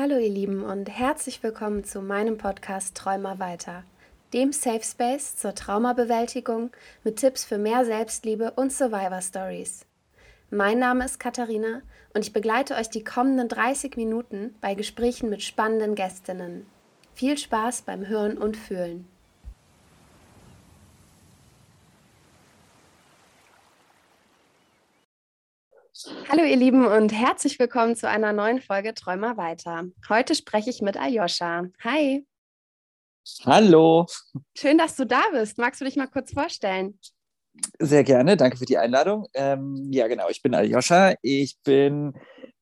Hallo ihr Lieben und herzlich willkommen zu meinem Podcast Träumer weiter, dem Safe Space zur Traumabewältigung mit Tipps für mehr Selbstliebe und Survivor Stories. Mein Name ist Katharina und ich begleite euch die kommenden 30 Minuten bei Gesprächen mit spannenden Gästinnen. Viel Spaß beim Hören und Fühlen. Hallo ihr Lieben und herzlich willkommen zu einer neuen Folge Träumer weiter. Heute spreche ich mit Ayosha. Hi. Hallo. Schön, dass du da bist. Magst du dich mal kurz vorstellen? Sehr gerne, danke für die Einladung. Ähm, ja, genau, ich bin Aljoscha. Ich bin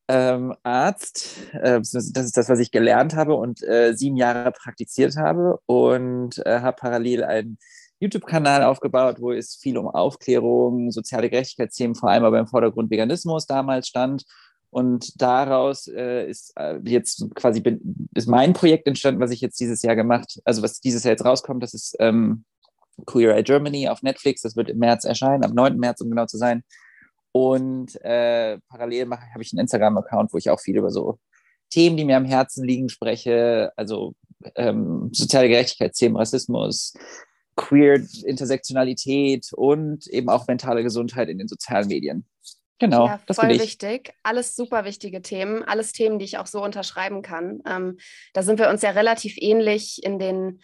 ähm, Arzt. Äh, das ist das, was ich gelernt habe und äh, sieben Jahre praktiziert habe und äh, habe parallel einen YouTube-Kanal aufgebaut, wo es viel um Aufklärung, soziale Gerechtigkeitsthemen, vor allem aber im Vordergrund Veganismus damals stand. Und daraus äh, ist äh, jetzt quasi bin, ist mein Projekt entstanden, was ich jetzt dieses Jahr gemacht, also was dieses Jahr jetzt rauskommt, das ist ähm, Queer Eye Germany auf Netflix. Das wird im März erscheinen, am 9. März, um genau zu sein. Und äh, parallel habe ich einen Instagram-Account, wo ich auch viel über so Themen, die mir am Herzen liegen, spreche. Also ähm, soziale Gerechtigkeitsthemen, Rassismus, Queer, Intersektionalität und eben auch mentale Gesundheit in den sozialen Medien. Genau, ja, das voll bin ich. wichtig. Alles super wichtige Themen, alles Themen, die ich auch so unterschreiben kann. Ähm, da sind wir uns ja relativ ähnlich in den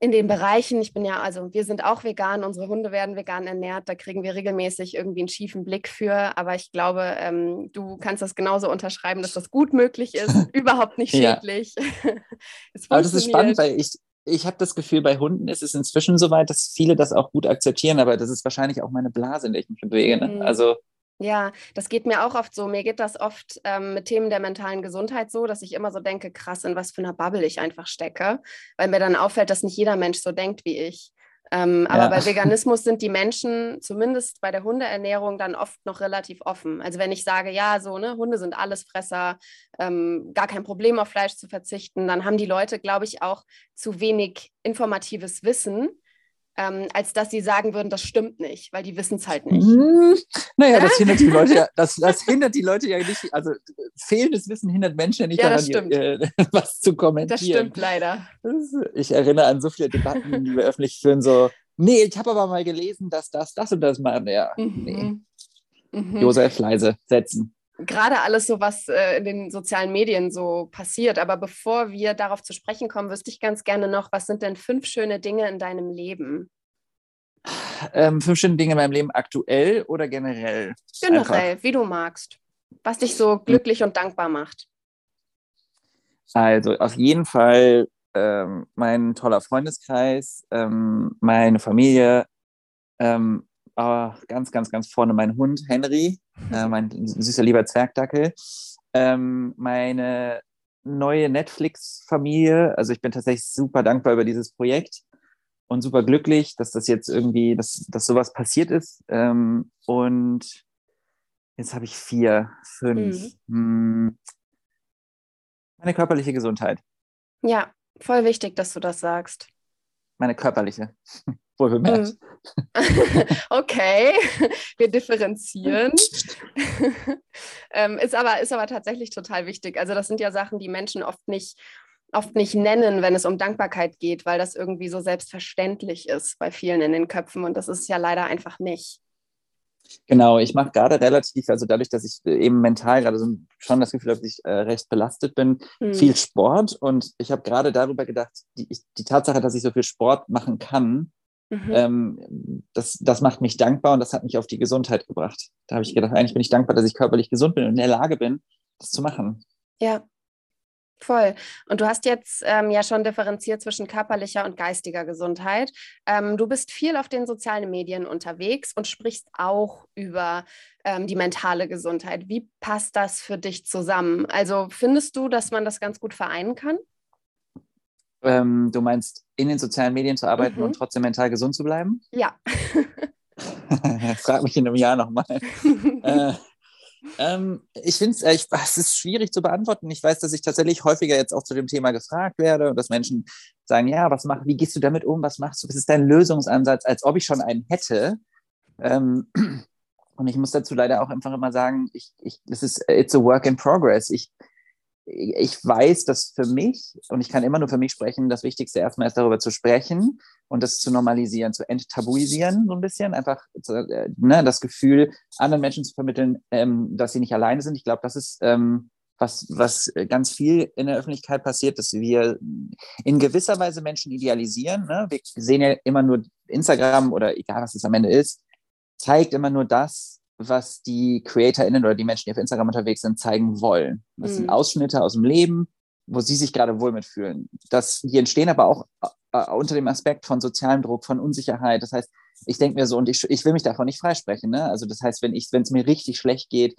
in den Bereichen, ich bin ja, also wir sind auch vegan, unsere Hunde werden vegan ernährt, da kriegen wir regelmäßig irgendwie einen schiefen Blick für, aber ich glaube, ähm, du kannst das genauso unterschreiben, dass das gut möglich ist, überhaupt nicht schädlich. aber das ist spannend, weil ich, ich habe das Gefühl, bei Hunden ist es inzwischen so weit, dass viele das auch gut akzeptieren, aber das ist wahrscheinlich auch meine Blase, in der ich mich bewege. Ne? Mhm. Also ja, das geht mir auch oft so. Mir geht das oft ähm, mit Themen der mentalen Gesundheit so, dass ich immer so denke, krass, in was für einer Bubble ich einfach stecke, weil mir dann auffällt, dass nicht jeder Mensch so denkt wie ich. Ähm, aber ja. bei Veganismus sind die Menschen, zumindest bei der Hundeernährung, dann oft noch relativ offen. Also wenn ich sage, ja, so, ne, Hunde sind Allesfresser, ähm, gar kein Problem auf Fleisch zu verzichten, dann haben die Leute, glaube ich, auch zu wenig informatives Wissen ähm, als dass sie sagen würden, das stimmt nicht, weil die wissen es halt nicht. Hm, naja, das hindert die Leute ja, das, das hindert die Leute ja nicht, also fehlendes Wissen hindert Menschen ja nicht ja, daran, äh, was zu kommentieren. Das stimmt leider. ich erinnere an so viele Debatten, die wir öffentlich führen, so, nee, ich habe aber mal gelesen, dass das, das und das mal, ja, mhm. nee. Mhm. Josef leise setzen gerade alles so, was äh, in den sozialen Medien so passiert. Aber bevor wir darauf zu sprechen kommen, wüsste ich ganz gerne noch, was sind denn fünf schöne Dinge in deinem Leben? Ähm, fünf schöne Dinge in meinem Leben aktuell oder generell? Generell, Einfach. wie du magst. Was dich so glücklich und dankbar macht. Also auf jeden Fall ähm, mein toller Freundeskreis, ähm, meine Familie, ähm, oh, ganz, ganz, ganz vorne mein Hund Henry, äh, mein süßer lieber Zwergdackel. Ähm, meine neue Netflix-Familie. Also ich bin tatsächlich super dankbar über dieses Projekt und super glücklich, dass das jetzt irgendwie, dass, dass sowas passiert ist. Ähm, und jetzt habe ich vier, fünf. Mhm. Hm, meine körperliche Gesundheit. Ja, voll wichtig, dass du das sagst. Meine körperliche. Wohl bemerkt. Hm. okay, wir differenzieren. ähm, ist, aber, ist aber tatsächlich total wichtig. Also das sind ja Sachen, die Menschen oft nicht, oft nicht nennen, wenn es um Dankbarkeit geht, weil das irgendwie so selbstverständlich ist bei vielen in den Köpfen und das ist ja leider einfach nicht. Genau, ich mache gerade relativ, also dadurch, dass ich eben mental gerade so schon das Gefühl habe, dass ich äh, recht belastet bin, hm. viel Sport und ich habe gerade darüber gedacht, die, die Tatsache, dass ich so viel Sport machen kann, Mhm. Ähm, das, das macht mich dankbar und das hat mich auf die Gesundheit gebracht. Da habe ich gedacht, eigentlich bin ich dankbar, dass ich körperlich gesund bin und in der Lage bin, das zu machen. Ja, Voll. Und du hast jetzt ähm, ja schon differenziert zwischen körperlicher und geistiger Gesundheit. Ähm, du bist viel auf den sozialen Medien unterwegs und sprichst auch über ähm, die mentale Gesundheit. Wie passt das für dich zusammen? Also findest du, dass man das ganz gut vereinen kann? Ähm, du meinst, in den sozialen Medien zu arbeiten mhm. und trotzdem mental gesund zu bleiben? Ja. Frag mich in einem Jahr nochmal. äh, ähm, ich finde äh, es ist schwierig zu beantworten. Ich weiß, dass ich tatsächlich häufiger jetzt auch zu dem Thema gefragt werde und dass Menschen sagen, ja, was mach, wie gehst du damit um? Was machst du? Was ist dein Lösungsansatz? Als ob ich schon einen hätte. Ähm, und ich muss dazu leider auch einfach immer sagen, ich, ich, das ist, it's a work in progress. Ich, ich weiß, dass für mich, und ich kann immer nur für mich sprechen, das Wichtigste erstmal ist, darüber zu sprechen und das zu normalisieren, zu enttabuisieren, so ein bisschen. Einfach äh, ne, das Gefühl, anderen Menschen zu vermitteln, ähm, dass sie nicht alleine sind. Ich glaube, das ist ähm, was, was ganz viel in der Öffentlichkeit passiert, dass wir in gewisser Weise Menschen idealisieren. Ne? Wir sehen ja immer nur Instagram oder egal, was es am Ende ist, zeigt immer nur das, was die CreatorInnen oder die Menschen, die auf Instagram unterwegs sind, zeigen wollen. Das mhm. sind Ausschnitte aus dem Leben, wo sie sich gerade wohl mitfühlen. Das, die entstehen aber auch äh, unter dem Aspekt von sozialem Druck, von Unsicherheit. Das heißt, ich denke mir so, und ich, ich will mich davon nicht freisprechen. Ne? Also das heißt, wenn es mir richtig schlecht geht,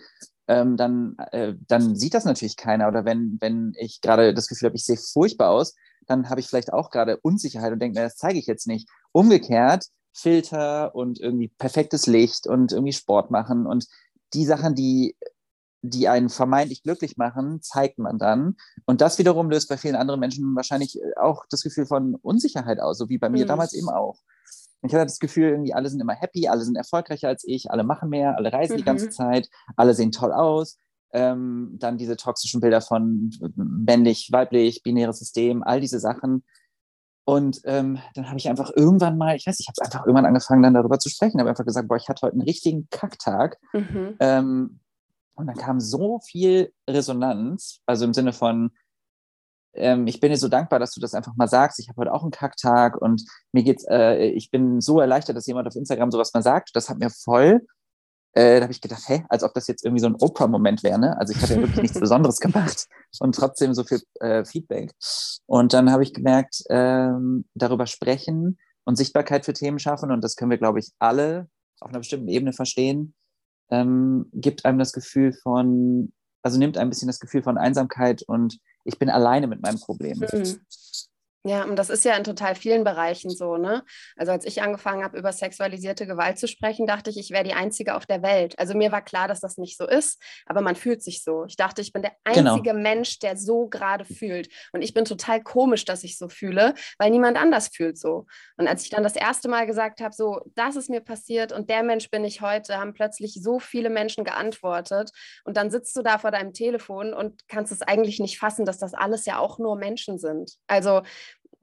ähm, dann, äh, dann sieht das natürlich keiner. Oder wenn, wenn ich gerade das Gefühl habe, ich sehe furchtbar aus, dann habe ich vielleicht auch gerade Unsicherheit und denke mir, das zeige ich jetzt nicht. Umgekehrt, Filter und irgendwie perfektes Licht und irgendwie Sport machen und die Sachen, die, die einen vermeintlich glücklich machen, zeigt man dann. Und das wiederum löst bei vielen anderen Menschen wahrscheinlich auch das Gefühl von Unsicherheit aus, so wie bei mir mhm. damals eben auch. Ich hatte das Gefühl, irgendwie alle sind immer happy, alle sind erfolgreicher als ich, alle machen mehr, alle reisen mhm. die ganze Zeit, alle sehen toll aus. Ähm, dann diese toxischen Bilder von männlich, weiblich, binäres System, all diese Sachen und ähm, dann habe ich einfach irgendwann mal, ich weiß, ich habe einfach irgendwann angefangen, dann darüber zu sprechen, habe einfach gesagt, boah, ich hatte heute einen richtigen Kacktag. Mhm. Ähm, und dann kam so viel Resonanz, also im Sinne von, ähm, ich bin dir so dankbar, dass du das einfach mal sagst. Ich habe heute auch einen Kacktag und mir geht's, äh, ich bin so erleichtert, dass jemand auf Instagram sowas mal sagt. Das hat mir voll äh, da habe ich gedacht, hä, als ob das jetzt irgendwie so ein Oprah-Moment wäre. Ne? Also ich hatte ja wirklich nichts Besonderes gemacht und trotzdem so viel äh, Feedback. Und dann habe ich gemerkt, ähm, darüber sprechen und Sichtbarkeit für Themen schaffen, und das können wir, glaube ich, alle auf einer bestimmten Ebene verstehen, ähm, gibt einem das Gefühl von, also nimmt ein bisschen das Gefühl von Einsamkeit und ich bin alleine mit meinem Problem. Mhm. Ja, und das ist ja in total vielen Bereichen so, ne? Also als ich angefangen habe, über sexualisierte Gewalt zu sprechen, dachte ich, ich wäre die Einzige auf der Welt. Also mir war klar, dass das nicht so ist, aber man fühlt sich so. Ich dachte, ich bin der genau. einzige genau. Mensch, der so gerade fühlt. Und ich bin total komisch, dass ich so fühle, weil niemand anders fühlt so. Und als ich dann das erste Mal gesagt habe, so, das ist mir passiert und der Mensch bin ich heute, haben plötzlich so viele Menschen geantwortet. Und dann sitzt du da vor deinem Telefon und kannst es eigentlich nicht fassen, dass das alles ja auch nur Menschen sind. Also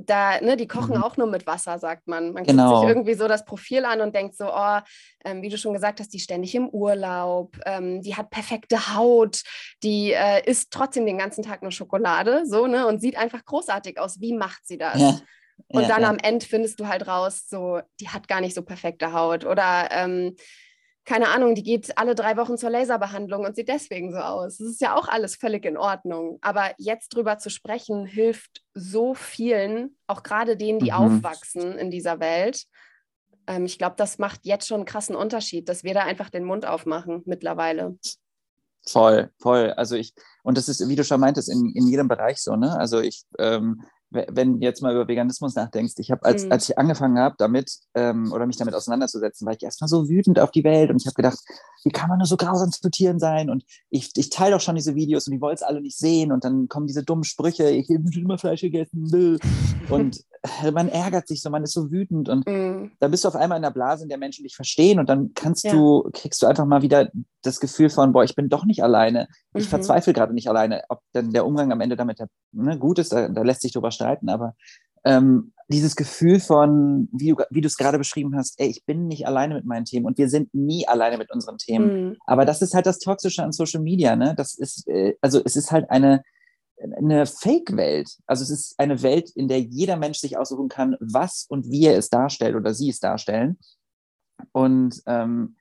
da, ne, die kochen mhm. auch nur mit Wasser, sagt man. Man genau. guckt sich irgendwie so das Profil an und denkt so, oh, ähm, wie du schon gesagt hast, die ständig im Urlaub, ähm, die hat perfekte Haut, die äh, isst trotzdem den ganzen Tag nur Schokolade, so, ne, und sieht einfach großartig aus. Wie macht sie das? Ja. Und ja, dann ja. am Ende findest du halt raus, so, die hat gar nicht so perfekte Haut. Oder ähm, keine Ahnung, die geht alle drei Wochen zur Laserbehandlung und sieht deswegen so aus. Das ist ja auch alles völlig in Ordnung. Aber jetzt drüber zu sprechen, hilft so vielen, auch gerade denen, die mhm. aufwachsen in dieser Welt. Ähm, ich glaube, das macht jetzt schon einen krassen Unterschied, dass wir da einfach den Mund aufmachen mittlerweile. Voll, voll. Also ich, und das ist, wie du schon meintest, in, in jedem Bereich so, ne? Also ich ähm, wenn du jetzt mal über Veganismus nachdenkst, ich habe, als, mhm. als ich angefangen habe, damit ähm, oder mich damit auseinanderzusetzen, war ich erstmal so wütend auf die Welt und ich habe gedacht, wie kann man nur so grausam zu Tieren sein? Und ich, ich teile doch schon diese Videos und die wollen es alle nicht sehen und dann kommen diese dummen Sprüche, ich habe schon immer Fleisch gegessen. Und man ärgert sich so, man ist so wütend und mhm. da bist du auf einmal in der Blase, in der Menschen dich verstehen und dann kannst ja. du, kriegst du einfach mal wieder das Gefühl von, boah, ich bin doch nicht alleine. Ich mhm. verzweifle gerade nicht alleine. Ob dann der Umgang am Ende damit ne, gut ist, da, da, lässt sich drüber streiten, aber ähm, dieses Gefühl von, wie du, wie du es gerade beschrieben hast, ey, ich bin nicht alleine mit meinen Themen und wir sind nie alleine mit unseren Themen. Mhm. Aber das ist halt das Toxische an Social Media, ne? Das ist, äh, also es ist halt eine, eine Fake-Welt. Also es ist eine Welt, in der jeder Mensch sich aussuchen kann, was und wie er es darstellt oder sie es darstellen. Und ähm,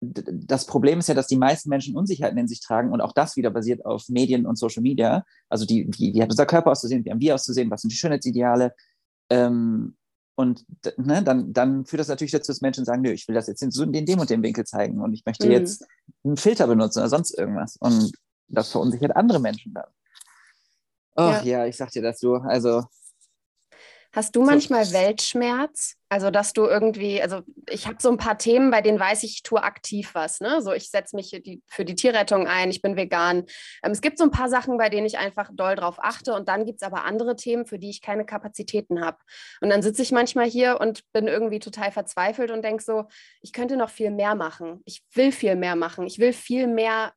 das Problem ist ja, dass die meisten Menschen Unsicherheiten in sich tragen und auch das wieder basiert auf Medien und Social Media. Also die, wie, wie hat unser Körper auszusehen, wie haben wir auszusehen, was sind die Schönheitsideale. Ähm, und ne, dann, dann führt das natürlich dazu, dass Menschen sagen, nö, ich will das jetzt in, in dem und dem Winkel zeigen und ich möchte mhm. jetzt einen Filter benutzen oder sonst irgendwas. Und das verunsichert andere Menschen dann. Oh ja. ja, ich sag dir das so. Also Hast du manchmal so. Weltschmerz? Also, dass du irgendwie, also ich habe so ein paar Themen, bei denen weiß ich, ich tue aktiv was. Ne? So, ich setze mich die, für die Tierrettung ein, ich bin vegan. Ähm, es gibt so ein paar Sachen, bei denen ich einfach doll drauf achte. Und dann gibt es aber andere Themen, für die ich keine Kapazitäten habe. Und dann sitze ich manchmal hier und bin irgendwie total verzweifelt und denke so, ich könnte noch viel mehr machen. Ich will viel mehr machen. Ich will viel mehr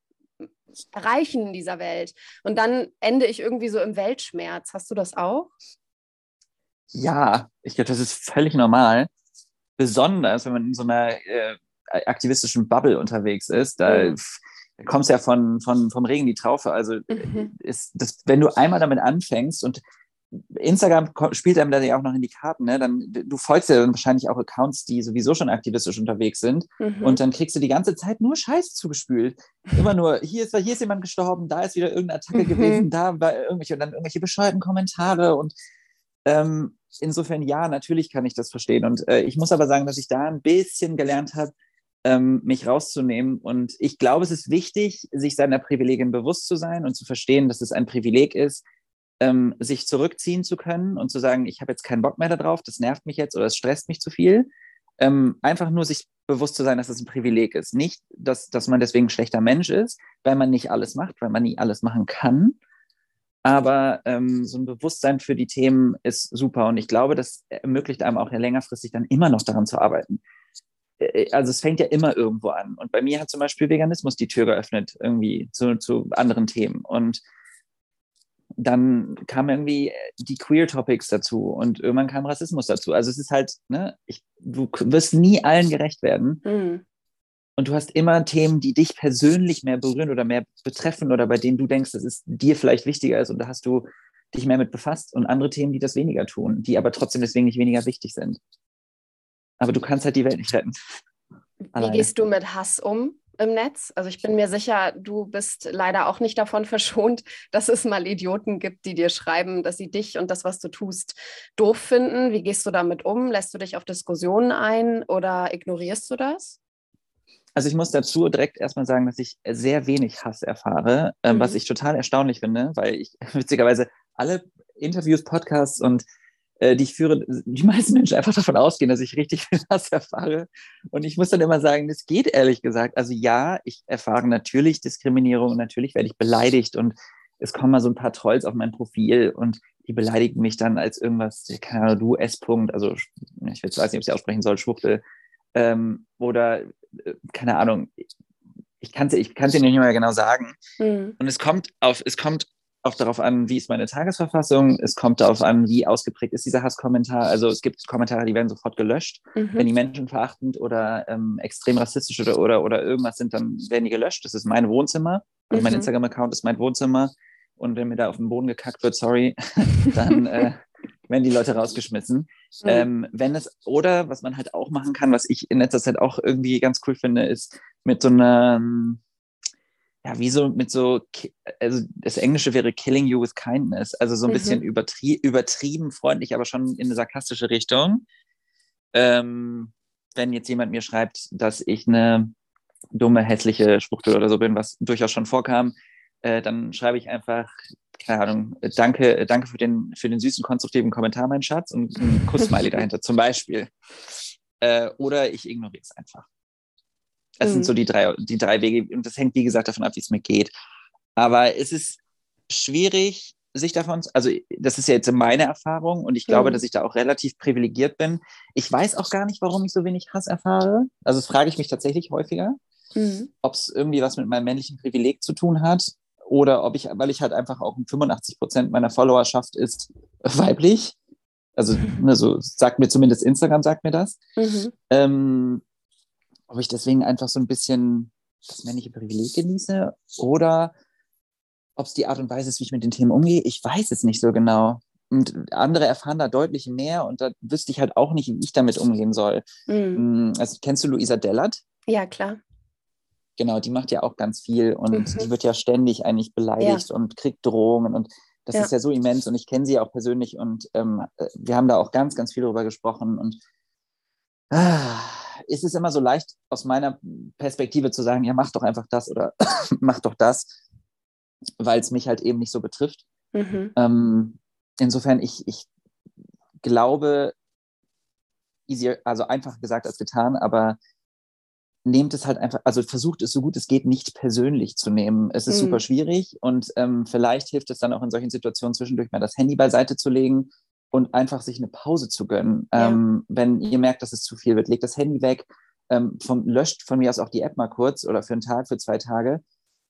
erreichen in dieser Welt. Und dann ende ich irgendwie so im Weltschmerz. Hast du das auch? Ja, ich glaube, das ist völlig normal. Besonders, wenn man in so einer äh, aktivistischen Bubble unterwegs ist. Da mhm. kommst ja von, von, vom Regen die Traufe. Also mhm. ist das, wenn du einmal damit anfängst und Instagram spielt einem da ja auch noch in die Karten, ne? Dann, du folgst ja dann wahrscheinlich auch Accounts, die sowieso schon aktivistisch unterwegs sind. Mhm. Und dann kriegst du die ganze Zeit nur Scheiß zugespült. Immer nur, hier ist, hier ist jemand gestorben, da ist wieder irgendeine Attacke mhm. gewesen, da war irgendwelche und dann irgendwelche bescheuerten Kommentare. Und ähm, insofern ja, natürlich kann ich das verstehen. Und äh, ich muss aber sagen, dass ich da ein bisschen gelernt habe, ähm, mich rauszunehmen. Und ich glaube, es ist wichtig, sich seiner Privilegien bewusst zu sein und zu verstehen, dass es ein Privileg ist, ähm, sich zurückziehen zu können und zu sagen, ich habe jetzt keinen Bock mehr darauf, das nervt mich jetzt oder es stresst mich zu viel. Ähm, einfach nur sich bewusst zu sein, dass es das ein Privileg ist. Nicht, dass, dass man deswegen ein schlechter Mensch ist, weil man nicht alles macht, weil man nie alles machen kann. Aber ähm, so ein Bewusstsein für die Themen ist super und ich glaube, das ermöglicht einem auch ja längerfristig dann immer noch daran zu arbeiten. Äh, also es fängt ja immer irgendwo an. Und bei mir hat zum Beispiel Veganismus die Tür geöffnet, irgendwie zu, zu anderen Themen. Und dann kamen irgendwie die Queer Topics dazu und irgendwann kam Rassismus dazu. Also es ist halt, ne, ich, du wirst nie allen gerecht werden. Mhm. Und du hast immer Themen, die dich persönlich mehr berühren oder mehr betreffen oder bei denen du denkst, dass es dir vielleicht wichtiger ist und da hast du dich mehr mit befasst und andere Themen, die das weniger tun, die aber trotzdem deswegen nicht weniger wichtig sind. Aber du kannst halt die Welt nicht retten. Wie Alleine. gehst du mit Hass um? im Netz. Also ich bin mir sicher, du bist leider auch nicht davon verschont, dass es mal Idioten gibt, die dir schreiben, dass sie dich und das, was du tust, doof finden. Wie gehst du damit um? Lässt du dich auf Diskussionen ein oder ignorierst du das? Also ich muss dazu direkt erstmal sagen, dass ich sehr wenig Hass erfahre, mhm. was ich total erstaunlich finde, weil ich witzigerweise alle Interviews, Podcasts und äh, die ich führe, die meisten Menschen einfach davon ausgehen, dass ich richtig viel Hass erfahre. Und ich muss dann immer sagen, das geht ehrlich gesagt. Also ja, ich erfahre natürlich Diskriminierung und natürlich werde ich beleidigt und es kommen mal so ein paar Trolls auf mein Profil und die beleidigen mich dann als irgendwas, keine Ahnung, du S-Punkt, also ich weiß nicht, ob ich sie aussprechen soll, Schwuchtel. Ähm, oder, keine Ahnung, ich kann es ich kann's dir nicht mehr genau sagen. Mhm. Und es kommt auf, es kommt auch darauf an, wie ist meine Tagesverfassung. Es kommt darauf an, wie ausgeprägt ist dieser Hasskommentar. Also es gibt Kommentare, die werden sofort gelöscht. Mhm. Wenn die Menschen verachtend oder ähm, extrem rassistisch oder, oder, oder irgendwas sind, dann werden die gelöscht. Das ist mein Wohnzimmer. Also mhm. mein Instagram-Account ist mein Wohnzimmer. Und wenn mir da auf den Boden gekackt wird, sorry, dann äh, werden die Leute rausgeschmissen. Mhm. Ähm, wenn es, oder was man halt auch machen kann, was ich in letzter Zeit auch irgendwie ganz cool finde, ist mit so einer ja, wie so mit so, also das Englische wäre killing you with kindness, also so ein mhm. bisschen übertrie übertrieben freundlich, aber schon in eine sarkastische Richtung. Ähm, wenn jetzt jemand mir schreibt, dass ich eine dumme, hässliche Schwuchtel oder so bin, was durchaus schon vorkam, äh, dann schreibe ich einfach, keine Ahnung, danke, danke für den, für den süßen, konstruktiven Kommentar, mein Schatz, und ein Kuss-Smiley dahinter zum Beispiel. Äh, oder ich ignoriere es einfach. Das mhm. sind so die drei, die drei Wege. Und das hängt, wie gesagt, davon ab, wie es mir geht. Aber es ist schwierig, sich davon, also das ist ja jetzt meine Erfahrung und ich glaube, mhm. dass ich da auch relativ privilegiert bin. Ich weiß auch gar nicht, warum ich so wenig Hass erfahre. Also das frage ich mich tatsächlich häufiger, mhm. ob es irgendwie was mit meinem männlichen Privileg zu tun hat oder ob ich, weil ich halt einfach auch 85 Prozent meiner Followerschaft ist weiblich. Also, ne, so sagt mir zumindest Instagram, sagt mir das. Mhm. Ähm, ob ich deswegen einfach so ein bisschen das männliche Privileg genieße oder ob es die Art und Weise ist, wie ich mit den Themen umgehe. Ich weiß es nicht so genau. Und andere erfahren da deutlich mehr und da wüsste ich halt auch nicht, wie ich damit umgehen soll. Mhm. Also kennst du Luisa Dellert? Ja, klar. Genau, die macht ja auch ganz viel und mhm. die wird ja ständig eigentlich beleidigt ja. und kriegt Drohungen und das ja. ist ja so immens und ich kenne sie auch persönlich und ähm, wir haben da auch ganz, ganz viel darüber gesprochen und ah, ist es immer so leicht aus meiner Perspektive zu sagen, ja, mach doch einfach das oder mach doch das, weil es mich halt eben nicht so betrifft. Mhm. Ähm, insofern, ich, ich glaube, easier, also einfacher gesagt als getan, aber nehmt es halt einfach, also versucht es so gut es geht nicht persönlich zu nehmen. Es ist mhm. super schwierig und ähm, vielleicht hilft es dann auch in solchen Situationen zwischendurch mal das Handy beiseite zu legen und einfach sich eine Pause zu gönnen. Ja. Ähm, wenn ihr merkt, dass es zu viel wird, legt das Handy weg, ähm, vom, löscht von mir aus auch die App mal kurz oder für einen Tag, für zwei Tage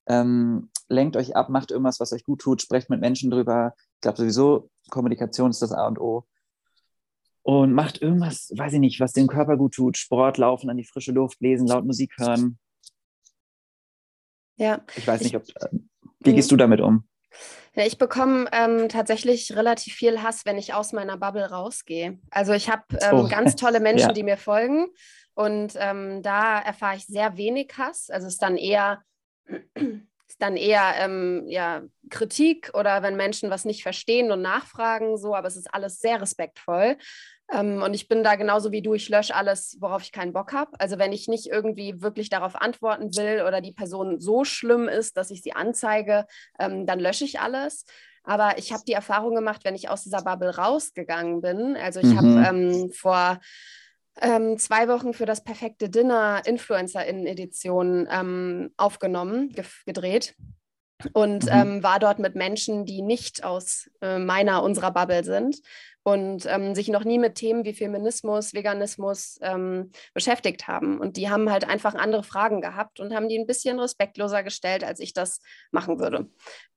Ähm, lenkt euch ab, macht irgendwas, was euch gut tut, sprecht mit Menschen drüber. Ich glaube sowieso, Kommunikation ist das A und O. Und macht irgendwas, weiß ich nicht, was dem Körper gut tut. Sport, laufen an die frische Luft, lesen, laut Musik hören. Ja. Ich weiß nicht, ob. Wie gehst du damit um? Ja, ich bekomme ähm, tatsächlich relativ viel Hass, wenn ich aus meiner Bubble rausgehe. Also ich habe ähm, oh. ganz tolle Menschen, ja. die mir folgen und ähm, da erfahre ich sehr wenig Hass. Also es ist dann eher ist dann eher ähm, ja, Kritik oder wenn Menschen was nicht verstehen und nachfragen, so, aber es ist alles sehr respektvoll. Ähm, und ich bin da genauso wie du, ich lösche alles, worauf ich keinen Bock habe. Also wenn ich nicht irgendwie wirklich darauf antworten will oder die Person so schlimm ist, dass ich sie anzeige, ähm, dann lösche ich alles. Aber ich habe die Erfahrung gemacht, wenn ich aus dieser Bubble rausgegangen bin. Also ich mhm. habe ähm, vor ähm, zwei Wochen für das perfekte Dinner Influencer-Edition ähm, aufgenommen, gedreht und mhm. ähm, war dort mit Menschen, die nicht aus äh, meiner, unserer Bubble sind und ähm, sich noch nie mit Themen wie Feminismus, Veganismus ähm, beschäftigt haben. Und die haben halt einfach andere Fragen gehabt und haben die ein bisschen respektloser gestellt, als ich das machen würde.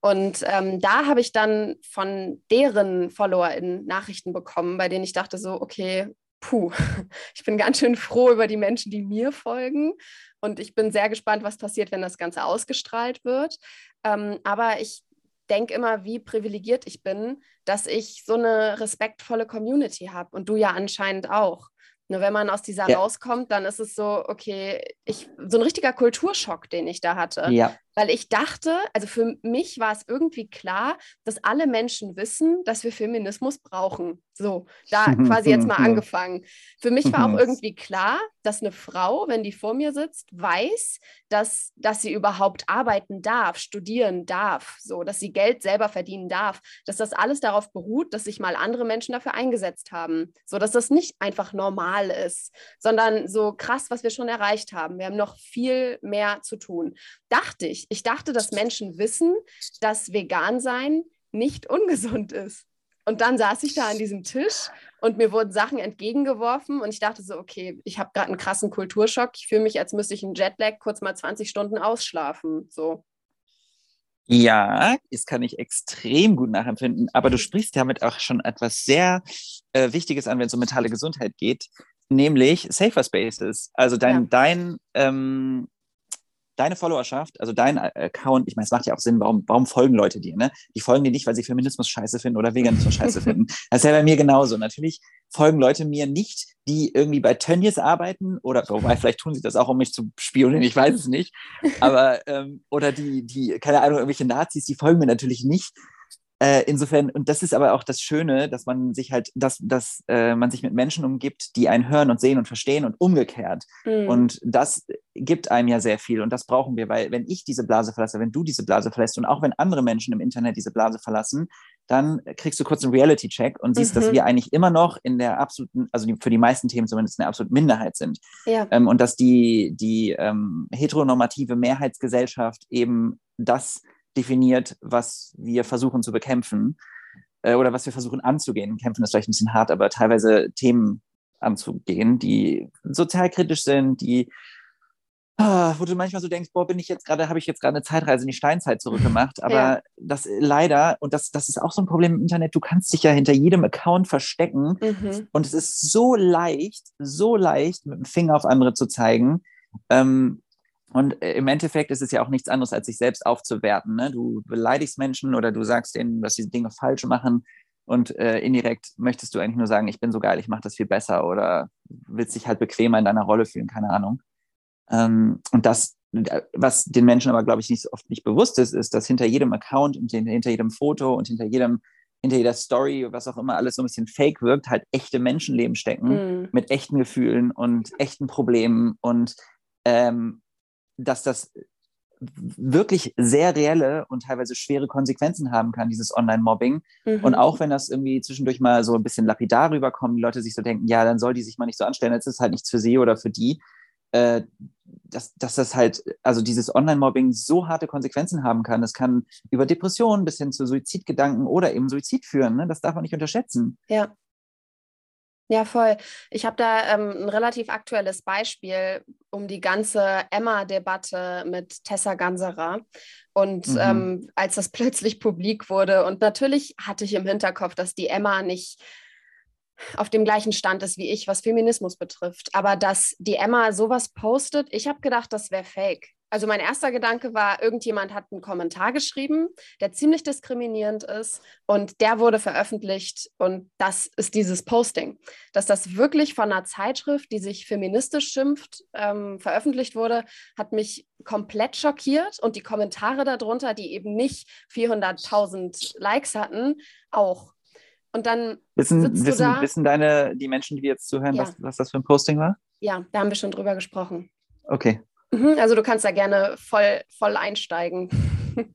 Und ähm, da habe ich dann von deren FollowerInnen Nachrichten bekommen, bei denen ich dachte so, okay, puh, ich bin ganz schön froh über die Menschen, die mir folgen. Und ich bin sehr gespannt, was passiert, wenn das Ganze ausgestrahlt wird. Ähm, aber ich denke immer, wie privilegiert ich bin, dass ich so eine respektvolle Community habe und du ja anscheinend auch. Nur wenn man aus dieser ja. rauskommt, dann ist es so, okay, ich, so ein richtiger Kulturschock, den ich da hatte. Ja. Weil ich dachte, also für mich war es irgendwie klar, dass alle Menschen wissen, dass wir Feminismus brauchen. So, da quasi jetzt mal angefangen. Für mich war auch irgendwie klar, dass eine Frau, wenn die vor mir sitzt, weiß, dass, dass sie überhaupt arbeiten darf, studieren darf, so, dass sie Geld selber verdienen darf, dass das alles darauf beruht, dass sich mal andere Menschen dafür eingesetzt haben, so dass das nicht einfach normal ist, sondern so krass, was wir schon erreicht haben. Wir haben noch viel mehr zu tun. Dachte ich, ich dachte, dass Menschen wissen, dass vegan sein nicht ungesund ist. Und dann saß ich da an diesem Tisch und mir wurden Sachen entgegengeworfen und ich dachte so, okay, ich habe gerade einen krassen Kulturschock. Ich fühle mich, als müsste ich einen Jetlag kurz mal 20 Stunden ausschlafen. So. Ja, das kann ich extrem gut nachempfinden. Aber du sprichst damit auch schon etwas sehr äh, Wichtiges an, wenn es um mentale Gesundheit geht, nämlich Safer Spaces. Also dein, ja. dein ähm, deine Followerschaft, also dein Account, ich meine, es macht ja auch Sinn, warum, warum folgen Leute dir, ne? Die folgen dir nicht, weil sie Feminismus scheiße finden oder Veganismus scheiße finden. Das ist ja bei mir genauso. Natürlich folgen Leute mir nicht, die irgendwie bei Tönnies arbeiten oder, wobei, vielleicht tun sie das auch, um mich zu spionieren, ich weiß es nicht. Aber, ähm, oder die, die, keine Ahnung, irgendwelche Nazis, die folgen mir natürlich nicht, äh, insofern, und das ist aber auch das Schöne, dass man sich halt, dass, dass äh, man sich mit Menschen umgibt, die einen hören und sehen und verstehen und umgekehrt. Mhm. Und das gibt einem ja sehr viel und das brauchen wir, weil wenn ich diese Blase verlasse, wenn du diese Blase verlässt und auch wenn andere Menschen im Internet diese Blase verlassen, dann kriegst du kurz einen Reality-Check und siehst, mhm. dass wir eigentlich immer noch in der absoluten, also die, für die meisten Themen zumindest eine absolute Minderheit sind. Ja. Ähm, und dass die, die ähm, heteronormative Mehrheitsgesellschaft eben das definiert, was wir versuchen zu bekämpfen äh, oder was wir versuchen anzugehen. Kämpfen ist vielleicht ein bisschen hart, aber teilweise Themen anzugehen, die sozialkritisch sind, die ah, wo du manchmal so denkst, boah, bin ich jetzt gerade, habe ich jetzt gerade eine Zeitreise in die Steinzeit zurückgemacht. Aber ja. das leider, und das, das ist auch so ein Problem im Internet, du kannst dich ja hinter jedem Account verstecken. Mhm. Und es ist so leicht, so leicht, mit dem Finger auf andere zu zeigen. Ähm, und äh, im Endeffekt ist es ja auch nichts anderes, als sich selbst aufzuwerten. Ne? Du beleidigst Menschen oder du sagst denen, dass sie Dinge falsch machen. Und äh, indirekt möchtest du eigentlich nur sagen, ich bin so geil, ich mache das viel besser oder willst dich halt bequemer in deiner Rolle fühlen, keine Ahnung. Ähm, und das, äh, was den Menschen aber, glaube ich, nicht so oft nicht bewusst ist, ist, dass hinter jedem Account und hinter jedem Foto und hinter jedem hinter jeder Story, was auch immer alles so ein bisschen fake wirkt, halt echte Menschenleben stecken mm. mit echten Gefühlen und echten Problemen und ähm, dass das wirklich sehr reelle und teilweise schwere Konsequenzen haben kann, dieses Online-Mobbing. Mhm. Und auch wenn das irgendwie zwischendurch mal so ein bisschen lapidar rüberkommt, die Leute sich so denken, ja, dann soll die sich mal nicht so anstellen, jetzt ist halt nichts für sie oder für die, äh, dass, dass das halt, also dieses Online-Mobbing so harte Konsequenzen haben kann. Das kann über Depressionen bis hin zu Suizidgedanken oder eben Suizid führen. Ne? Das darf man nicht unterschätzen. Ja. Ja, voll. Ich habe da ähm, ein relativ aktuelles Beispiel um die ganze Emma-Debatte mit Tessa Ganserer. Und mhm. ähm, als das plötzlich publik wurde, und natürlich hatte ich im Hinterkopf, dass die Emma nicht auf dem gleichen Stand ist wie ich, was Feminismus betrifft. Aber dass die Emma sowas postet, ich habe gedacht, das wäre fake. Also mein erster Gedanke war, irgendjemand hat einen Kommentar geschrieben, der ziemlich diskriminierend ist und der wurde veröffentlicht und das ist dieses Posting. Dass das wirklich von einer Zeitschrift, die sich feministisch schimpft, ähm, veröffentlicht wurde, hat mich komplett schockiert und die Kommentare darunter, die eben nicht 400.000 Likes hatten, auch. Und dann wissen, wissen, da, wissen deine, die Menschen, die jetzt zuhören, ja. was, was das für ein Posting war? Ja, da haben wir schon drüber gesprochen. Okay. Mhm, also du kannst da gerne voll, voll einsteigen.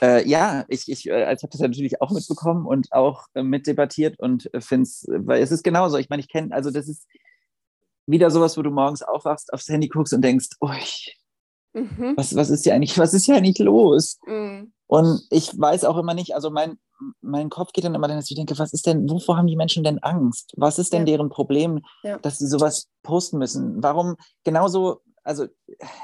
Äh, ja, ich, ich, äh, also ich habe das natürlich auch mitbekommen und auch äh, mitdebattiert und äh, finde es, weil es ist genauso. Ich meine, ich kenne, also das ist wieder sowas, wo du morgens aufwachst, aufs Handy guckst und denkst, oh, ich, mhm. was, was ist hier eigentlich, was ist hier eigentlich los? Mhm. Und ich weiß auch immer nicht, also mein, mein Kopf geht dann immer, dass ich denke, was ist denn, wovor haben die Menschen denn Angst? Was ist denn ja. deren Problem, ja. dass sie sowas posten müssen? Warum genauso also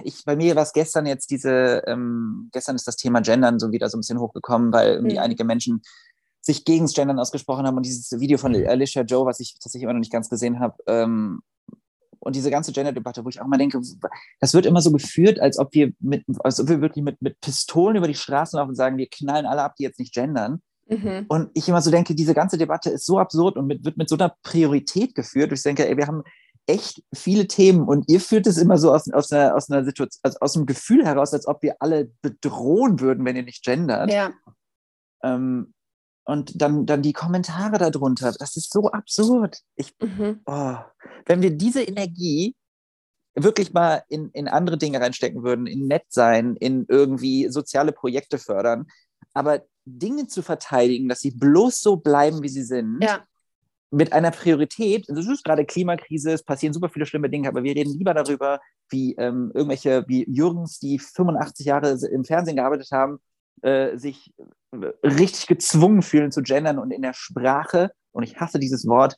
ich, bei mir war es gestern jetzt diese, ähm, gestern ist das Thema Gendern so wieder so ein bisschen hochgekommen, weil irgendwie mhm. einige Menschen sich gegen das Gendern ausgesprochen haben und dieses Video von Alicia Joe, was ich tatsächlich immer noch nicht ganz gesehen habe, ähm, und diese ganze Gender-Debatte, wo ich auch mal denke, das wird immer so geführt, als ob wir mit, als ob wir wirklich mit, mit Pistolen über die Straßen laufen und sagen, wir knallen alle ab, die jetzt nicht gendern. Mhm. Und ich immer so denke, diese ganze Debatte ist so absurd und mit, wird mit so einer Priorität geführt. Ich denke, ey, wir haben echt viele Themen und ihr führt es immer so aus, aus, einer, aus einer Situation, also aus dem Gefühl heraus, als ob wir alle bedrohen würden, wenn ihr nicht gendert. Ja. Ähm, und dann, dann die Kommentare darunter, das ist so absurd. Ich, mhm. oh, wenn wir diese Energie wirklich mal in, in andere Dinge reinstecken würden, in nett sein, in irgendwie soziale Projekte fördern, aber Dinge zu verteidigen, dass sie bloß so bleiben, wie sie sind, ja mit einer Priorität, also es ist gerade Klimakrise, es passieren super viele schlimme Dinge, aber wir reden lieber darüber, wie ähm, irgendwelche, wie Jürgens, die 85 Jahre im Fernsehen gearbeitet haben, äh, sich richtig gezwungen fühlen zu gendern und in der Sprache, und ich hasse dieses Wort,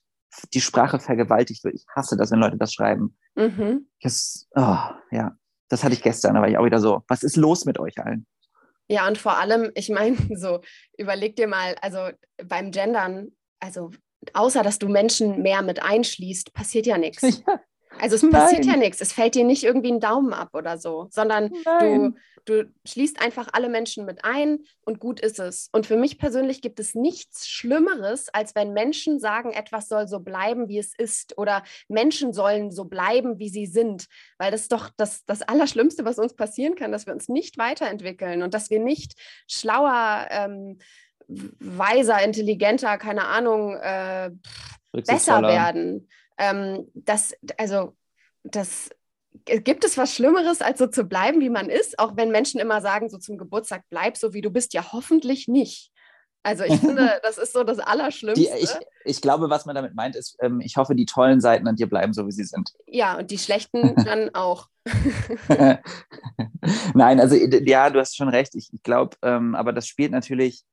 die Sprache vergewaltigt wird. Ich hasse das, wenn Leute das schreiben. Mhm. Das, oh, ja, das hatte ich gestern, da war ich auch wieder so, was ist los mit euch allen? Ja, und vor allem, ich meine, so, überleg dir mal, also beim Gendern, also außer dass du Menschen mehr mit einschließt, passiert ja nichts. Ja. Also es passiert Nein. ja nichts. Es fällt dir nicht irgendwie ein Daumen ab oder so, sondern du, du schließt einfach alle Menschen mit ein und gut ist es. Und für mich persönlich gibt es nichts Schlimmeres, als wenn Menschen sagen, etwas soll so bleiben, wie es ist oder Menschen sollen so bleiben, wie sie sind. Weil das ist doch das, das Allerschlimmste, was uns passieren kann, dass wir uns nicht weiterentwickeln und dass wir nicht schlauer ähm, weiser, intelligenter, keine Ahnung, äh, besser werden. Ähm, das, also, das gibt es was Schlimmeres, als so zu bleiben, wie man ist, auch wenn Menschen immer sagen, so zum Geburtstag bleib so, wie du bist, ja hoffentlich nicht. Also ich finde, das ist so das Allerschlimmste. Die, ich, ich, glaube, was man damit meint, ist, ähm, ich hoffe, die tollen Seiten an dir bleiben so, wie sie sind. Ja, und die schlechten dann auch. Nein, also ja, du hast schon recht. Ich, ich glaube, ähm, aber das spielt natürlich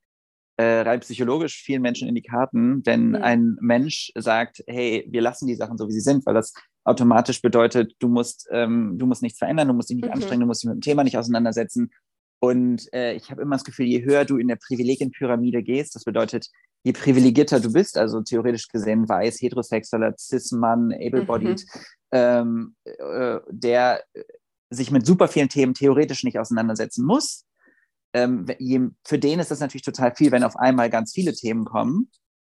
äh, rein psychologisch vielen Menschen in die Karten, wenn mhm. ein Mensch sagt, hey, wir lassen die Sachen so, wie sie sind, weil das automatisch bedeutet, du musst, ähm, du musst nichts verändern, du musst dich nicht mhm. anstrengen, du musst dich mit dem Thema nicht auseinandersetzen. Und äh, ich habe immer das Gefühl, je höher du in der Privilegienpyramide gehst, das bedeutet, je privilegierter du bist, also theoretisch gesehen weiß, heterosexueller, cis-Mann, able-bodied, mhm. ähm, äh, der sich mit super vielen Themen theoretisch nicht auseinandersetzen muss, ähm, für den ist das natürlich total viel, wenn auf einmal ganz viele Themen kommen,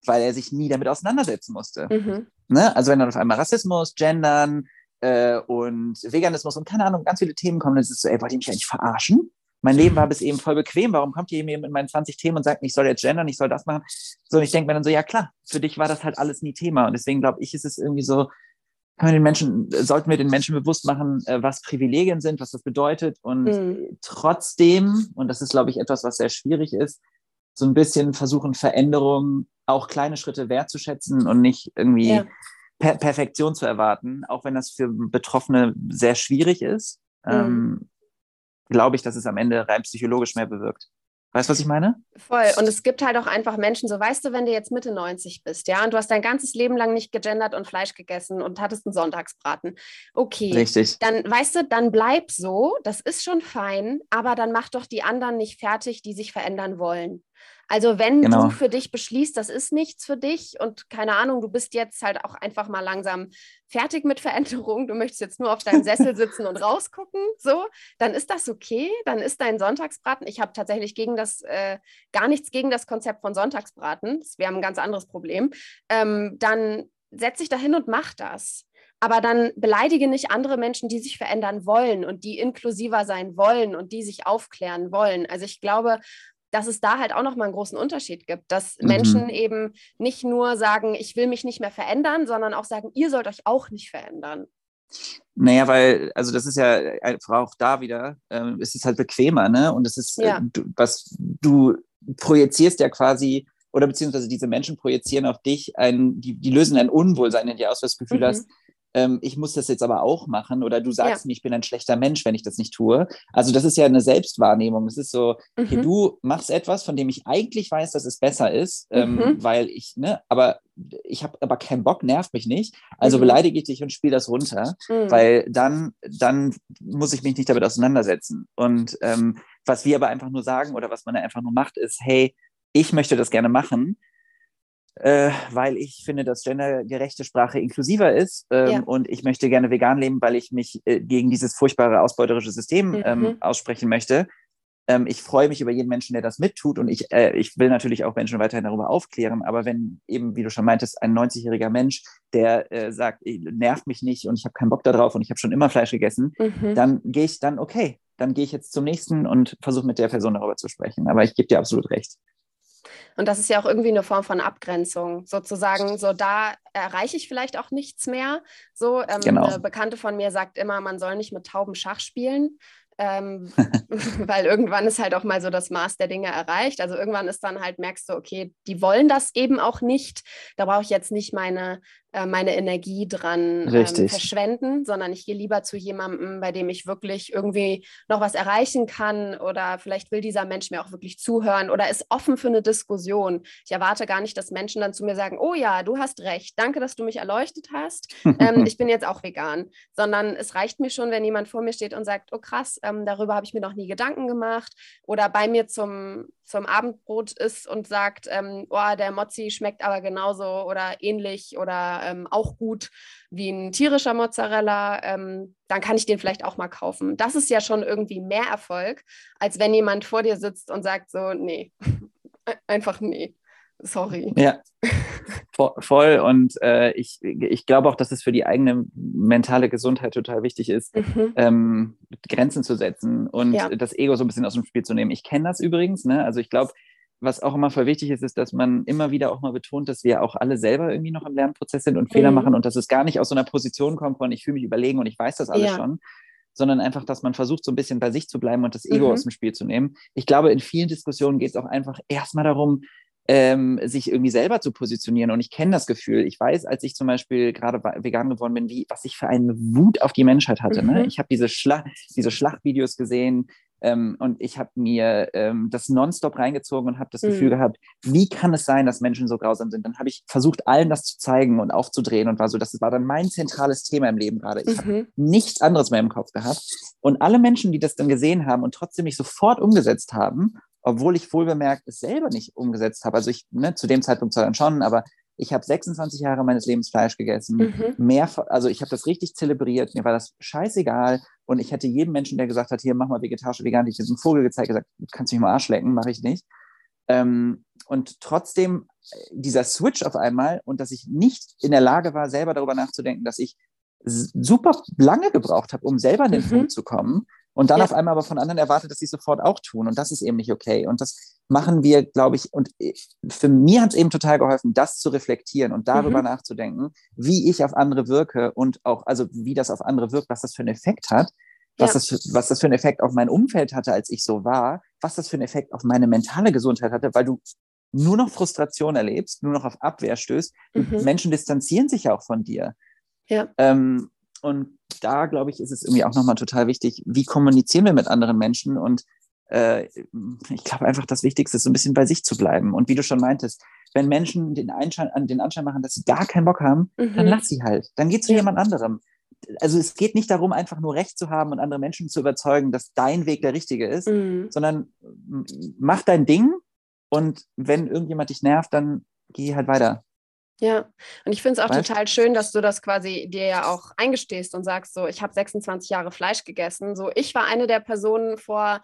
weil er sich nie damit auseinandersetzen musste. Mhm. Ne? Also wenn dann auf einmal Rassismus, Gendern äh, und Veganismus und keine Ahnung, ganz viele Themen kommen, dann ist es so, ey, wollt ihr mich eigentlich verarschen? Mein Leben war bis eben voll bequem. Warum kommt ihr mir mit meinen 20 Themen und sagt, ich soll jetzt gendern, ich soll das machen? So, und ich denke mir dann so, ja klar, für dich war das halt alles nie Thema. Und deswegen glaube ich, ist es irgendwie so, können wir den Menschen, sollten wir den Menschen bewusst machen, äh, was Privilegien sind, was das bedeutet und mhm. trotzdem, und das ist, glaube ich, etwas, was sehr schwierig ist, so ein bisschen versuchen, Veränderungen, auch kleine Schritte wertzuschätzen und nicht irgendwie ja. per Perfektion zu erwarten, auch wenn das für Betroffene sehr schwierig ist, mhm. ähm, glaube ich, dass es am Ende rein psychologisch mehr bewirkt. Weißt du, was ich meine? Voll. Und es gibt halt auch einfach Menschen, so weißt du, wenn du jetzt Mitte 90 bist, ja, und du hast dein ganzes Leben lang nicht gegendert und Fleisch gegessen und hattest einen Sonntagsbraten. Okay. Richtig. Dann, weißt du, dann bleib so, das ist schon fein, aber dann mach doch die anderen nicht fertig, die sich verändern wollen. Also wenn genau. du für dich beschließt, das ist nichts für dich und keine Ahnung, du bist jetzt halt auch einfach mal langsam fertig mit Veränderung, du möchtest jetzt nur auf deinem Sessel sitzen und rausgucken, so, dann ist das okay, dann ist dein Sonntagsbraten. Ich habe tatsächlich gegen das, äh, gar nichts gegen das Konzept von Sonntagsbraten, das wäre ein ganz anderes Problem. Ähm, dann setz dich dahin und mach das aber dann beleidige nicht andere Menschen, die sich verändern wollen und die inklusiver sein wollen und die sich aufklären wollen. Also ich glaube, dass es da halt auch nochmal einen großen Unterschied gibt, dass mhm. Menschen eben nicht nur sagen, ich will mich nicht mehr verändern, sondern auch sagen, ihr sollt euch auch nicht verändern. Naja, weil, also das ist ja einfach auch da wieder, ähm, es ist halt bequemer, ne? Und es ist, äh, ja. äh, du, was du projizierst ja quasi, oder beziehungsweise diese Menschen projizieren auf dich ein, die, die lösen ein Unwohlsein in dir aus, das Gefühl mhm. hast, ähm, ich muss das jetzt aber auch machen oder du sagst ja. mir, ich bin ein schlechter Mensch, wenn ich das nicht tue. Also das ist ja eine Selbstwahrnehmung. Es ist so, mhm. okay, du machst etwas, von dem ich eigentlich weiß, dass es besser ist, ähm, mhm. weil ich, ne, aber ich habe aber keinen Bock, nervt mich nicht. Also mhm. beleidige ich dich und spiele das runter, mhm. weil dann, dann muss ich mich nicht damit auseinandersetzen. Und ähm, was wir aber einfach nur sagen oder was man einfach nur macht, ist, hey, ich möchte das gerne machen äh, weil ich finde, dass gendergerechte Sprache inklusiver ist ähm, ja. und ich möchte gerne vegan leben, weil ich mich äh, gegen dieses furchtbare ausbeuterische System mhm. ähm, aussprechen möchte. Ähm, ich freue mich über jeden Menschen, der das mittut und ich, äh, ich will natürlich auch Menschen weiterhin darüber aufklären, aber wenn eben, wie du schon meintest, ein 90-jähriger Mensch, der äh, sagt, nervt mich nicht und ich habe keinen Bock darauf und ich habe schon immer Fleisch gegessen, mhm. dann gehe ich dann, okay, dann gehe ich jetzt zum nächsten und versuche mit der Person darüber zu sprechen. Aber ich gebe dir absolut recht. Und das ist ja auch irgendwie eine Form von Abgrenzung, sozusagen. So, da erreiche ich vielleicht auch nichts mehr. So, ähm, genau. eine Bekannte von mir sagt immer, man soll nicht mit Tauben Schach spielen. Ähm, weil irgendwann ist halt auch mal so das Maß der Dinge erreicht. Also irgendwann ist dann halt, merkst du, okay, die wollen das eben auch nicht. Da brauche ich jetzt nicht meine äh, meine Energie dran ähm, verschwenden, sondern ich gehe lieber zu jemandem, bei dem ich wirklich irgendwie noch was erreichen kann oder vielleicht will dieser Mensch mir auch wirklich zuhören oder ist offen für eine Diskussion. Ich erwarte gar nicht, dass Menschen dann zu mir sagen, oh ja, du hast recht, danke, dass du mich erleuchtet hast, ähm, ich bin jetzt auch vegan, sondern es reicht mir schon, wenn jemand vor mir steht und sagt, oh krass, ähm, darüber habe ich mir noch nie Gedanken gemacht. Oder bei mir zum zum Abendbrot isst und sagt, ähm, oh, der Mozzi schmeckt aber genauso oder ähnlich oder ähm, auch gut wie ein tierischer Mozzarella, ähm, dann kann ich den vielleicht auch mal kaufen. Das ist ja schon irgendwie mehr Erfolg, als wenn jemand vor dir sitzt und sagt so, nee, einfach nee. Sorry. Ja, voll. Und äh, ich, ich glaube auch, dass es für die eigene mentale Gesundheit total wichtig ist, mhm. ähm, Grenzen zu setzen und ja. das Ego so ein bisschen aus dem Spiel zu nehmen. Ich kenne das übrigens. Ne? Also ich glaube, was auch immer voll wichtig ist, ist, dass man immer wieder auch mal betont, dass wir auch alle selber irgendwie noch im Lernprozess sind und mhm. Fehler machen und dass es gar nicht aus so einer Position kommt von, ich fühle mich überlegen und ich weiß das alles ja. schon, sondern einfach, dass man versucht, so ein bisschen bei sich zu bleiben und das Ego mhm. aus dem Spiel zu nehmen. Ich glaube, in vielen Diskussionen geht es auch einfach erstmal darum, ähm, sich irgendwie selber zu positionieren. Und ich kenne das Gefühl. Ich weiß, als ich zum Beispiel gerade vegan geworden bin, wie, was ich für eine Wut auf die Menschheit hatte. Ne? Mhm. Ne? Ich habe diese, Schla diese Schlachtvideos gesehen ähm, und ich habe mir ähm, das nonstop reingezogen und habe das mhm. Gefühl gehabt, wie kann es sein, dass Menschen so grausam sind? Dann habe ich versucht, allen das zu zeigen und aufzudrehen und war so, das war dann mein zentrales Thema im Leben gerade. Ich mhm. habe nichts anderes mehr im Kopf gehabt. Und alle Menschen, die das dann gesehen haben und trotzdem nicht sofort umgesetzt haben obwohl ich wohl bemerkt es selber nicht umgesetzt habe. Also ich, ne, zu dem Zeitpunkt zwar dann schon, aber ich habe 26 Jahre meines Lebens Fleisch gegessen. Mhm. Mehr, also ich habe das richtig zelebriert. Mir war das scheißegal. Und ich hätte jedem Menschen, der gesagt hat, hier mach mal vegetarisch, vegan, ich diesen Vogel gezeigt, gesagt, du kannst mich mal Arsch lecken, mache ich nicht. Ähm, und trotzdem äh, dieser Switch auf einmal und dass ich nicht in der Lage war, selber darüber nachzudenken, dass ich super lange gebraucht habe, um selber an den mhm. Punkt zu kommen, und dann ja. auf einmal aber von anderen erwartet, dass sie sofort auch tun. Und das ist eben nicht okay. Und das machen wir, glaube ich, und für mich hat es eben total geholfen, das zu reflektieren und darüber mhm. nachzudenken, wie ich auf andere wirke und auch, also wie das auf andere wirkt, was das für einen Effekt hat, was, ja. das, was das für einen Effekt auf mein Umfeld hatte, als ich so war, was das für einen Effekt auf meine mentale Gesundheit hatte, weil du nur noch Frustration erlebst, nur noch auf Abwehr stößt. Mhm. Menschen distanzieren sich ja auch von dir. Ja. Ähm, und da, glaube ich, ist es irgendwie auch nochmal total wichtig, wie kommunizieren wir mit anderen Menschen und äh, ich glaube einfach, das Wichtigste ist, so ein bisschen bei sich zu bleiben. Und wie du schon meintest, wenn Menschen den, Einschein, den Anschein machen, dass sie gar keinen Bock haben, mhm. dann lass sie halt. Dann geh zu ja. jemand anderem. Also es geht nicht darum, einfach nur Recht zu haben und andere Menschen zu überzeugen, dass dein Weg der richtige ist, mhm. sondern mach dein Ding und wenn irgendjemand dich nervt, dann geh halt weiter. Ja, und ich finde es auch weißt? total schön, dass du das quasi dir ja auch eingestehst und sagst, so, ich habe 26 Jahre Fleisch gegessen. So, ich war eine der Personen vor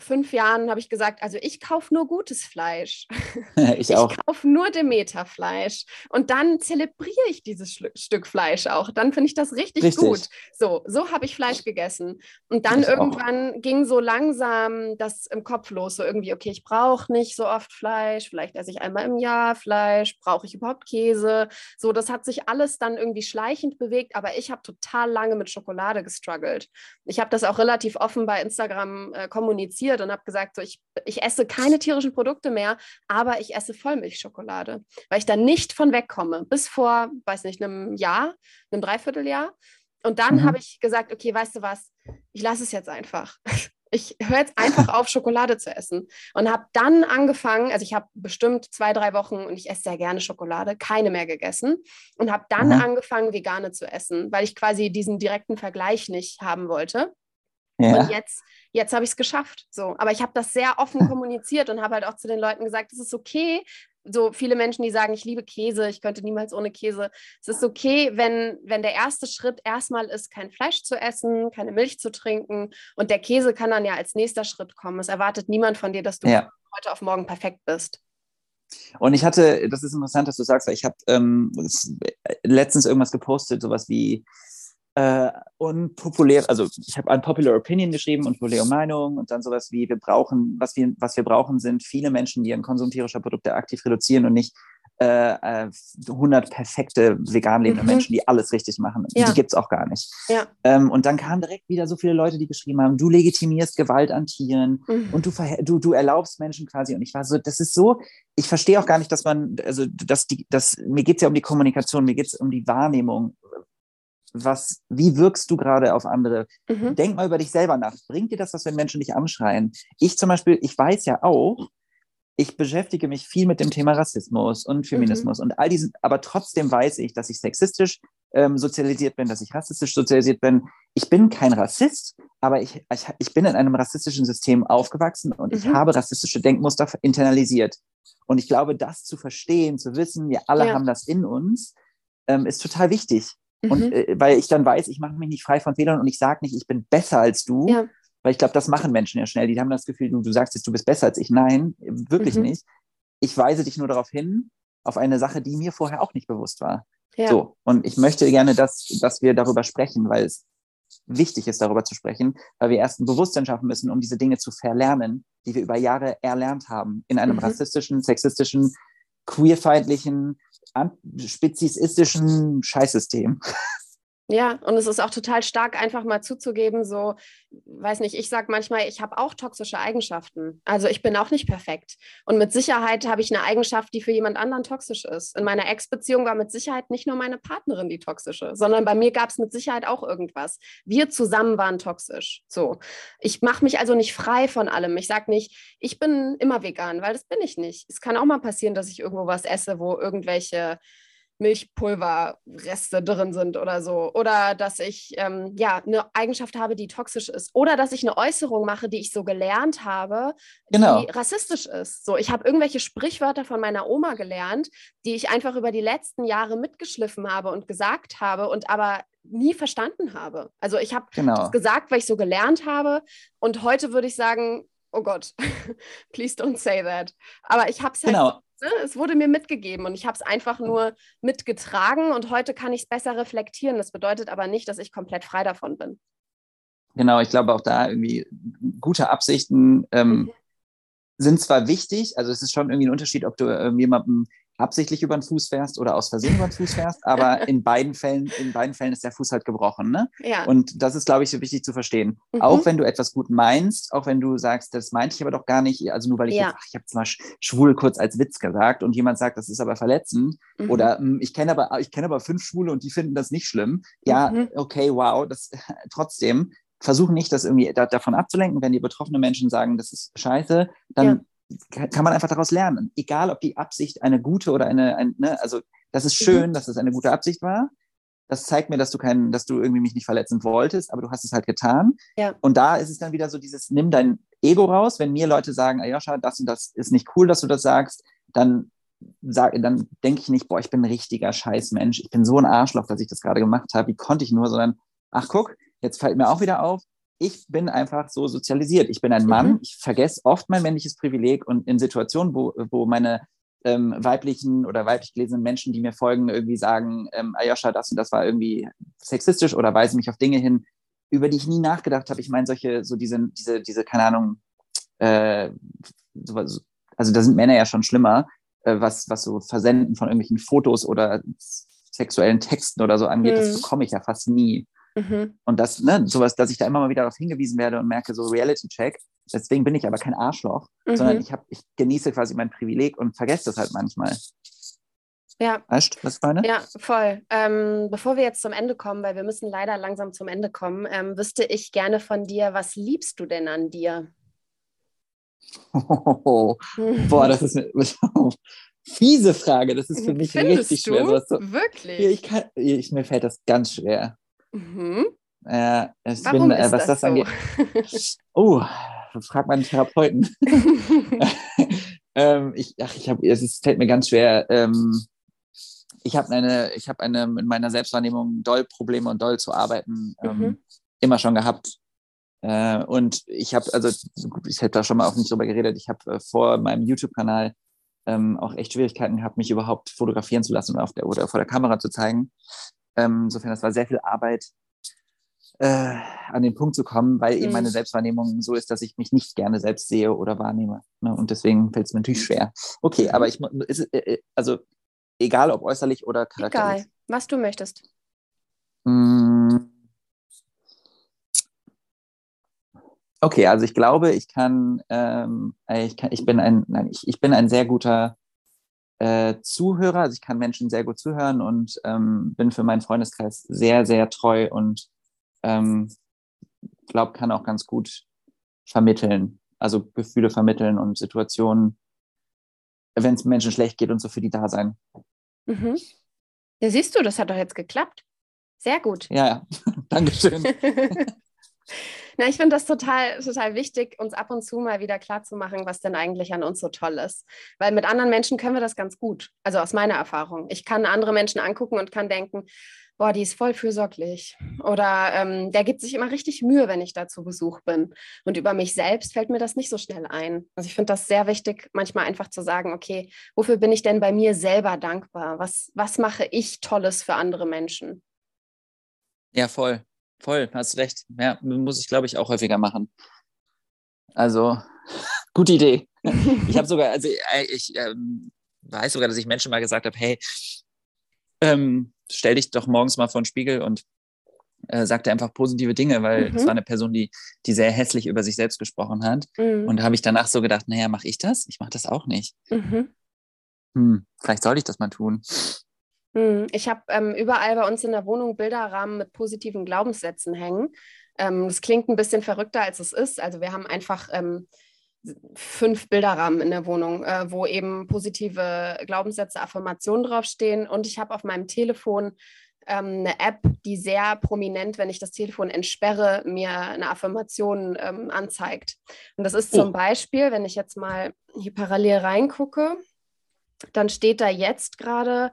fünf Jahren habe ich gesagt, also ich kaufe nur gutes Fleisch. ich auch. Ich kaufe nur Demeter-Fleisch. Und dann zelebriere ich dieses Schlu Stück Fleisch auch. Dann finde ich das richtig, richtig, gut. So, so habe ich Fleisch gegessen. Und dann ich irgendwann auch. ging so langsam das im Kopf los. So irgendwie, okay, ich brauche nicht so oft Fleisch. Vielleicht esse ich einmal im Jahr Fleisch. Brauche ich überhaupt Käse? So, das hat sich alles dann irgendwie schleichend bewegt. Aber ich habe total lange mit Schokolade gestruggelt. Ich habe das auch relativ offen bei Instagram äh, kommuniziert kommuniziert und habe gesagt, so, ich, ich esse keine tierischen Produkte mehr, aber ich esse Vollmilchschokolade, weil ich da nicht von wegkomme. Bis vor, weiß nicht, einem Jahr, einem Dreivierteljahr. Und dann mhm. habe ich gesagt, okay, weißt du was, ich lasse es jetzt einfach. Ich höre jetzt einfach auf, Schokolade zu essen. Und habe dann angefangen, also ich habe bestimmt zwei, drei Wochen und ich esse sehr gerne Schokolade, keine mehr gegessen. Und habe dann mhm. angefangen, vegane zu essen, weil ich quasi diesen direkten Vergleich nicht haben wollte. Ja. Und jetzt, jetzt habe ich es geschafft. So. Aber ich habe das sehr offen kommuniziert und habe halt auch zu den Leuten gesagt, es ist okay. So viele Menschen, die sagen, ich liebe Käse, ich könnte niemals ohne Käse. Es ist okay, wenn, wenn der erste Schritt erstmal ist, kein Fleisch zu essen, keine Milch zu trinken. Und der Käse kann dann ja als nächster Schritt kommen. Es erwartet niemand von dir, dass du ja. heute auf morgen perfekt bist. Und ich hatte, das ist interessant, dass du sagst, weil ich habe ähm, letztens irgendwas gepostet, sowas wie, äh, unpopulär, also ich habe ein Popular Opinion geschrieben und populäre Meinung und dann sowas wie, wir brauchen, was wir, was wir brauchen, sind viele Menschen, die ihren Konsum tierischer Produkte aktiv reduzieren und nicht äh, 100 äh, perfekte vegan lebende mhm. Menschen, die alles richtig machen. Ja. Die gibt es auch gar nicht. Ja. Ähm, und dann kamen direkt wieder so viele Leute, die geschrieben haben, du legitimierst Gewalt an Tieren mhm. und du, du, du erlaubst Menschen quasi. Und ich war so, das ist so, ich verstehe auch gar nicht, dass man, also dass die, dass, mir geht es ja um die Kommunikation, mir geht es um die Wahrnehmung was, wie wirkst du gerade auf andere? Mhm. Denk mal über dich selber nach. Bringt dir das was, wenn Menschen dich anschreien? Ich zum Beispiel, ich weiß ja auch, ich beschäftige mich viel mit dem Thema Rassismus und Feminismus mhm. und all diesen, aber trotzdem weiß ich, dass ich sexistisch ähm, sozialisiert bin, dass ich rassistisch sozialisiert bin. Ich bin kein Rassist, aber ich, ich, ich bin in einem rassistischen System aufgewachsen und mhm. ich habe rassistische Denkmuster internalisiert. Und ich glaube, das zu verstehen, zu wissen, wir alle ja. haben das in uns, ähm, ist total wichtig. Mhm. Und äh, weil ich dann weiß, ich mache mich nicht frei von Fehlern und ich sage nicht, ich bin besser als du. Ja. Weil ich glaube, das machen Menschen ja schnell. Die haben das Gefühl, du, du sagst jetzt, du bist besser als ich. Nein, wirklich mhm. nicht. Ich weise dich nur darauf hin, auf eine Sache, die mir vorher auch nicht bewusst war. Ja. So, und ich möchte gerne, dass, dass wir darüber sprechen, weil es wichtig ist, darüber zu sprechen, weil wir erst ein Bewusstsein schaffen müssen, um diese Dinge zu verlernen, die wir über Jahre erlernt haben, in einem mhm. rassistischen, sexistischen, queerfeindlichen, spezifistischen Scheißsystem. Ja, und es ist auch total stark, einfach mal zuzugeben, so, weiß nicht, ich sage manchmal, ich habe auch toxische Eigenschaften. Also ich bin auch nicht perfekt. Und mit Sicherheit habe ich eine Eigenschaft, die für jemand anderen toxisch ist. In meiner Ex-Beziehung war mit Sicherheit nicht nur meine Partnerin die toxische, sondern bei mir gab es mit Sicherheit auch irgendwas. Wir zusammen waren toxisch. So. Ich mache mich also nicht frei von allem. Ich sage nicht, ich bin immer vegan, weil das bin ich nicht. Es kann auch mal passieren, dass ich irgendwo was esse, wo irgendwelche Milchpulverreste drin sind oder so. Oder dass ich ähm, ja eine Eigenschaft habe, die toxisch ist. Oder dass ich eine Äußerung mache, die ich so gelernt habe, genau. die rassistisch ist. So, ich habe irgendwelche Sprichwörter von meiner Oma gelernt, die ich einfach über die letzten Jahre mitgeschliffen habe und gesagt habe und aber nie verstanden habe. Also ich habe genau. das gesagt, weil ich so gelernt habe. Und heute würde ich sagen, oh Gott, please don't say that. Aber ich habe es halt genau. Ne? Es wurde mir mitgegeben und ich habe es einfach nur mitgetragen und heute kann ich es besser reflektieren. Das bedeutet aber nicht, dass ich komplett frei davon bin. Genau, ich glaube auch da irgendwie gute Absichten ähm, mhm. sind zwar wichtig, also es ist schon irgendwie ein Unterschied, ob du ähm, jemandem absichtlich über den Fuß fährst oder aus Versehen über den Fuß fährst, aber in beiden Fällen, in beiden Fällen ist der Fuß halt gebrochen. Ne? Ja. Und das ist, glaube ich, so wichtig zu verstehen. Mhm. Auch wenn du etwas gut meinst, auch wenn du sagst, das meinte ich aber doch gar nicht, also nur weil ich ja. jetzt, ach, ich habe zwar schwul kurz als Witz gesagt und jemand sagt, das ist aber verletzend mhm. oder hm, ich kenne aber, ich kenne aber fünf Schwule und die finden das nicht schlimm. Ja, mhm. okay, wow, das trotzdem versuche nicht, das irgendwie da, davon abzulenken. Wenn die betroffenen Menschen sagen, das ist scheiße, dann ja. Kann man einfach daraus lernen. Egal, ob die Absicht eine gute oder eine, ein, ne, also das ist schön, mhm. dass es eine gute Absicht war. Das zeigt mir, dass du keinen, dass du irgendwie mich nicht verletzen wolltest, aber du hast es halt getan. Ja. Und da ist es dann wieder so dieses, nimm dein Ego raus. Wenn mir Leute sagen, Ayosha, das und das ist nicht cool, dass du das sagst, dann sag, dann denke ich nicht, boah, ich bin ein richtiger Scheißmensch. Ich bin so ein Arschloch, dass ich das gerade gemacht habe. Wie konnte ich nur, sondern, ach guck, jetzt fällt mir auch wieder auf, ich bin einfach so sozialisiert. Ich bin ein Mann. Mhm. Ich vergesse oft mein männliches Privileg und in Situationen, wo, wo meine ähm, weiblichen oder weiblich gelesenen Menschen, die mir folgen, irgendwie sagen, ähm, Ayosha, das und das war irgendwie sexistisch oder weisen mich auf Dinge hin, über die ich nie nachgedacht habe. Ich meine, solche, so diese, diese, diese, keine Ahnung, äh, sowas, also da sind Männer ja schon schlimmer, äh, was, was so Versenden von irgendwelchen Fotos oder sexuellen Texten oder so angeht, mhm. das bekomme ich ja fast nie. Mhm. Und das, ne, sowas, dass ich da immer mal wieder darauf hingewiesen werde und merke, so Reality-Check, Deswegen bin ich aber kein Arschloch, mhm. sondern ich, hab, ich genieße quasi mein Privileg und vergesse das halt manchmal. Ja. Weißt was ich meine? Ja, voll. Ähm, bevor wir jetzt zum Ende kommen, weil wir müssen leider langsam zum Ende kommen, ähm, wüsste ich gerne von dir, was liebst du denn an dir? Oh, boah, das ist eine fiese Frage. Das ist für mich Findest richtig schwer. Du? So, Wirklich? Ich kann, ich, mir fällt das ganz schwer. Mhm. Äh, Warum bin, äh, was das, das so? angeht. Oh, frag meinen Therapeuten. ähm, ich, ach, ich habe, es fällt mir ganz schwer. Ähm, ich habe eine, ich habe eine in meiner Selbstwahrnehmung doll Probleme und doll zu arbeiten ähm, mhm. immer schon gehabt. Äh, und ich habe, also ich habe da schon mal auch nicht drüber geredet. Ich habe äh, vor meinem YouTube-Kanal ähm, auch echt Schwierigkeiten gehabt, mich überhaupt fotografieren zu lassen oder, auf der, oder vor der Kamera zu zeigen. Ähm, insofern, das war sehr viel Arbeit äh, an den Punkt zu kommen, weil mhm. eben meine mhm. Selbstwahrnehmung so ist, dass ich mich nicht gerne selbst sehe oder wahrnehme. Ne? Und deswegen fällt es mir natürlich schwer. Okay, mhm. aber ich ist, äh, äh, also egal ob äußerlich oder charakterlich. Egal, was du möchtest. Mm. Okay, also ich glaube, ich kann, ähm, ich, kann ich bin ein, nein, ich, ich bin ein sehr guter äh, Zuhörer, also ich kann Menschen sehr gut zuhören und ähm, bin für meinen Freundeskreis sehr, sehr treu und ähm, glaube, kann auch ganz gut vermitteln, also Gefühle vermitteln und Situationen, wenn es Menschen schlecht geht und so für die da sein. Mhm. Ja, siehst du, das hat doch jetzt geklappt. Sehr gut. Ja, ja. Dankeschön. Na, ich finde das total, total wichtig, uns ab und zu mal wieder klarzumachen, was denn eigentlich an uns so toll ist. Weil mit anderen Menschen können wir das ganz gut. Also aus meiner Erfahrung. Ich kann andere Menschen angucken und kann denken, boah, die ist voll fürsorglich. Oder ähm, der gibt sich immer richtig Mühe, wenn ich da zu Besuch bin. Und über mich selbst fällt mir das nicht so schnell ein. Also ich finde das sehr wichtig, manchmal einfach zu sagen, okay, wofür bin ich denn bei mir selber dankbar? Was, was mache ich Tolles für andere Menschen? Ja, voll. Voll, hast recht. Ja, muss ich, glaube ich, auch häufiger machen. Also, gute Idee. Ich habe sogar, also äh, ich ähm, weiß sogar, dass ich Menschen mal gesagt habe, hey, ähm, stell dich doch morgens mal vor den Spiegel und äh, sagte einfach positive Dinge, weil mhm. es war eine Person, die, die sehr hässlich über sich selbst gesprochen hat. Mhm. Und da habe ich danach so gedacht, naja, mache ich das? Ich mache das auch nicht. Mhm. Hm, vielleicht sollte ich das mal tun. Mhm. Ich habe ähm, überall bei uns in der Wohnung Bilderrahmen mit positiven Glaubenssätzen hängen. Ähm, das klingt ein bisschen verrückter, als es ist. Also wir haben einfach ähm, fünf Bilderrahmen in der Wohnung, äh, wo eben positive Glaubenssätze, Affirmationen draufstehen. Und ich habe auf meinem Telefon ähm, eine App, die sehr prominent, wenn ich das Telefon entsperre, mir eine Affirmation ähm, anzeigt. Und das ist zum oh. Beispiel, wenn ich jetzt mal hier parallel reingucke, dann steht da jetzt gerade,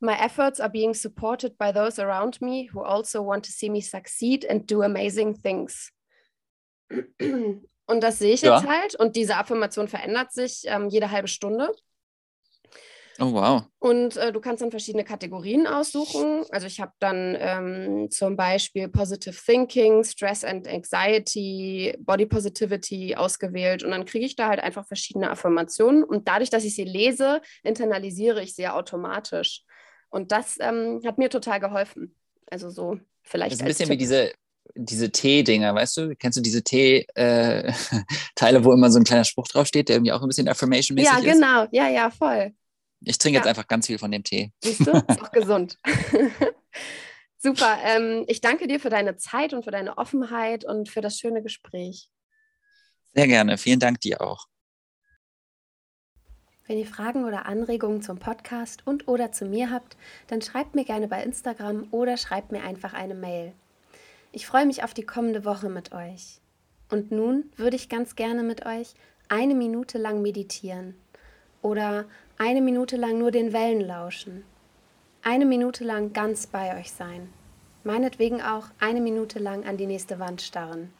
My efforts are being supported by those around me who also want to see me succeed and do amazing things. Und das sehe ich ja. jetzt halt. Und diese Affirmation verändert sich ähm, jede halbe Stunde. Oh, wow. Und äh, du kannst dann verschiedene Kategorien aussuchen. Also ich habe dann ähm, zum Beispiel Positive Thinking, Stress and Anxiety, Body Positivity ausgewählt. Und dann kriege ich da halt einfach verschiedene Affirmationen. Und dadurch, dass ich sie lese, internalisiere ich sie automatisch. Und das ähm, hat mir total geholfen. Also so vielleicht. Das ist ein bisschen Tipp. wie diese diese Tee-Dinger, weißt du? Kennst du diese Tee-Teile, äh, wo immer so ein kleiner Spruch draufsteht, der irgendwie auch ein bisschen Affirmation-mäßig ist? Ja, genau. Ja, ja, voll. Ich trinke ja. jetzt einfach ganz viel von dem Tee. Siehst du? Ist auch gesund. Super. Ähm, ich danke dir für deine Zeit und für deine Offenheit und für das schöne Gespräch. Sehr gerne. Vielen Dank dir auch. Wenn ihr Fragen oder Anregungen zum Podcast und oder zu mir habt, dann schreibt mir gerne bei Instagram oder schreibt mir einfach eine Mail. Ich freue mich auf die kommende Woche mit euch. Und nun würde ich ganz gerne mit euch eine Minute lang meditieren oder eine Minute lang nur den Wellen lauschen. Eine Minute lang ganz bei euch sein. Meinetwegen auch eine Minute lang an die nächste Wand starren.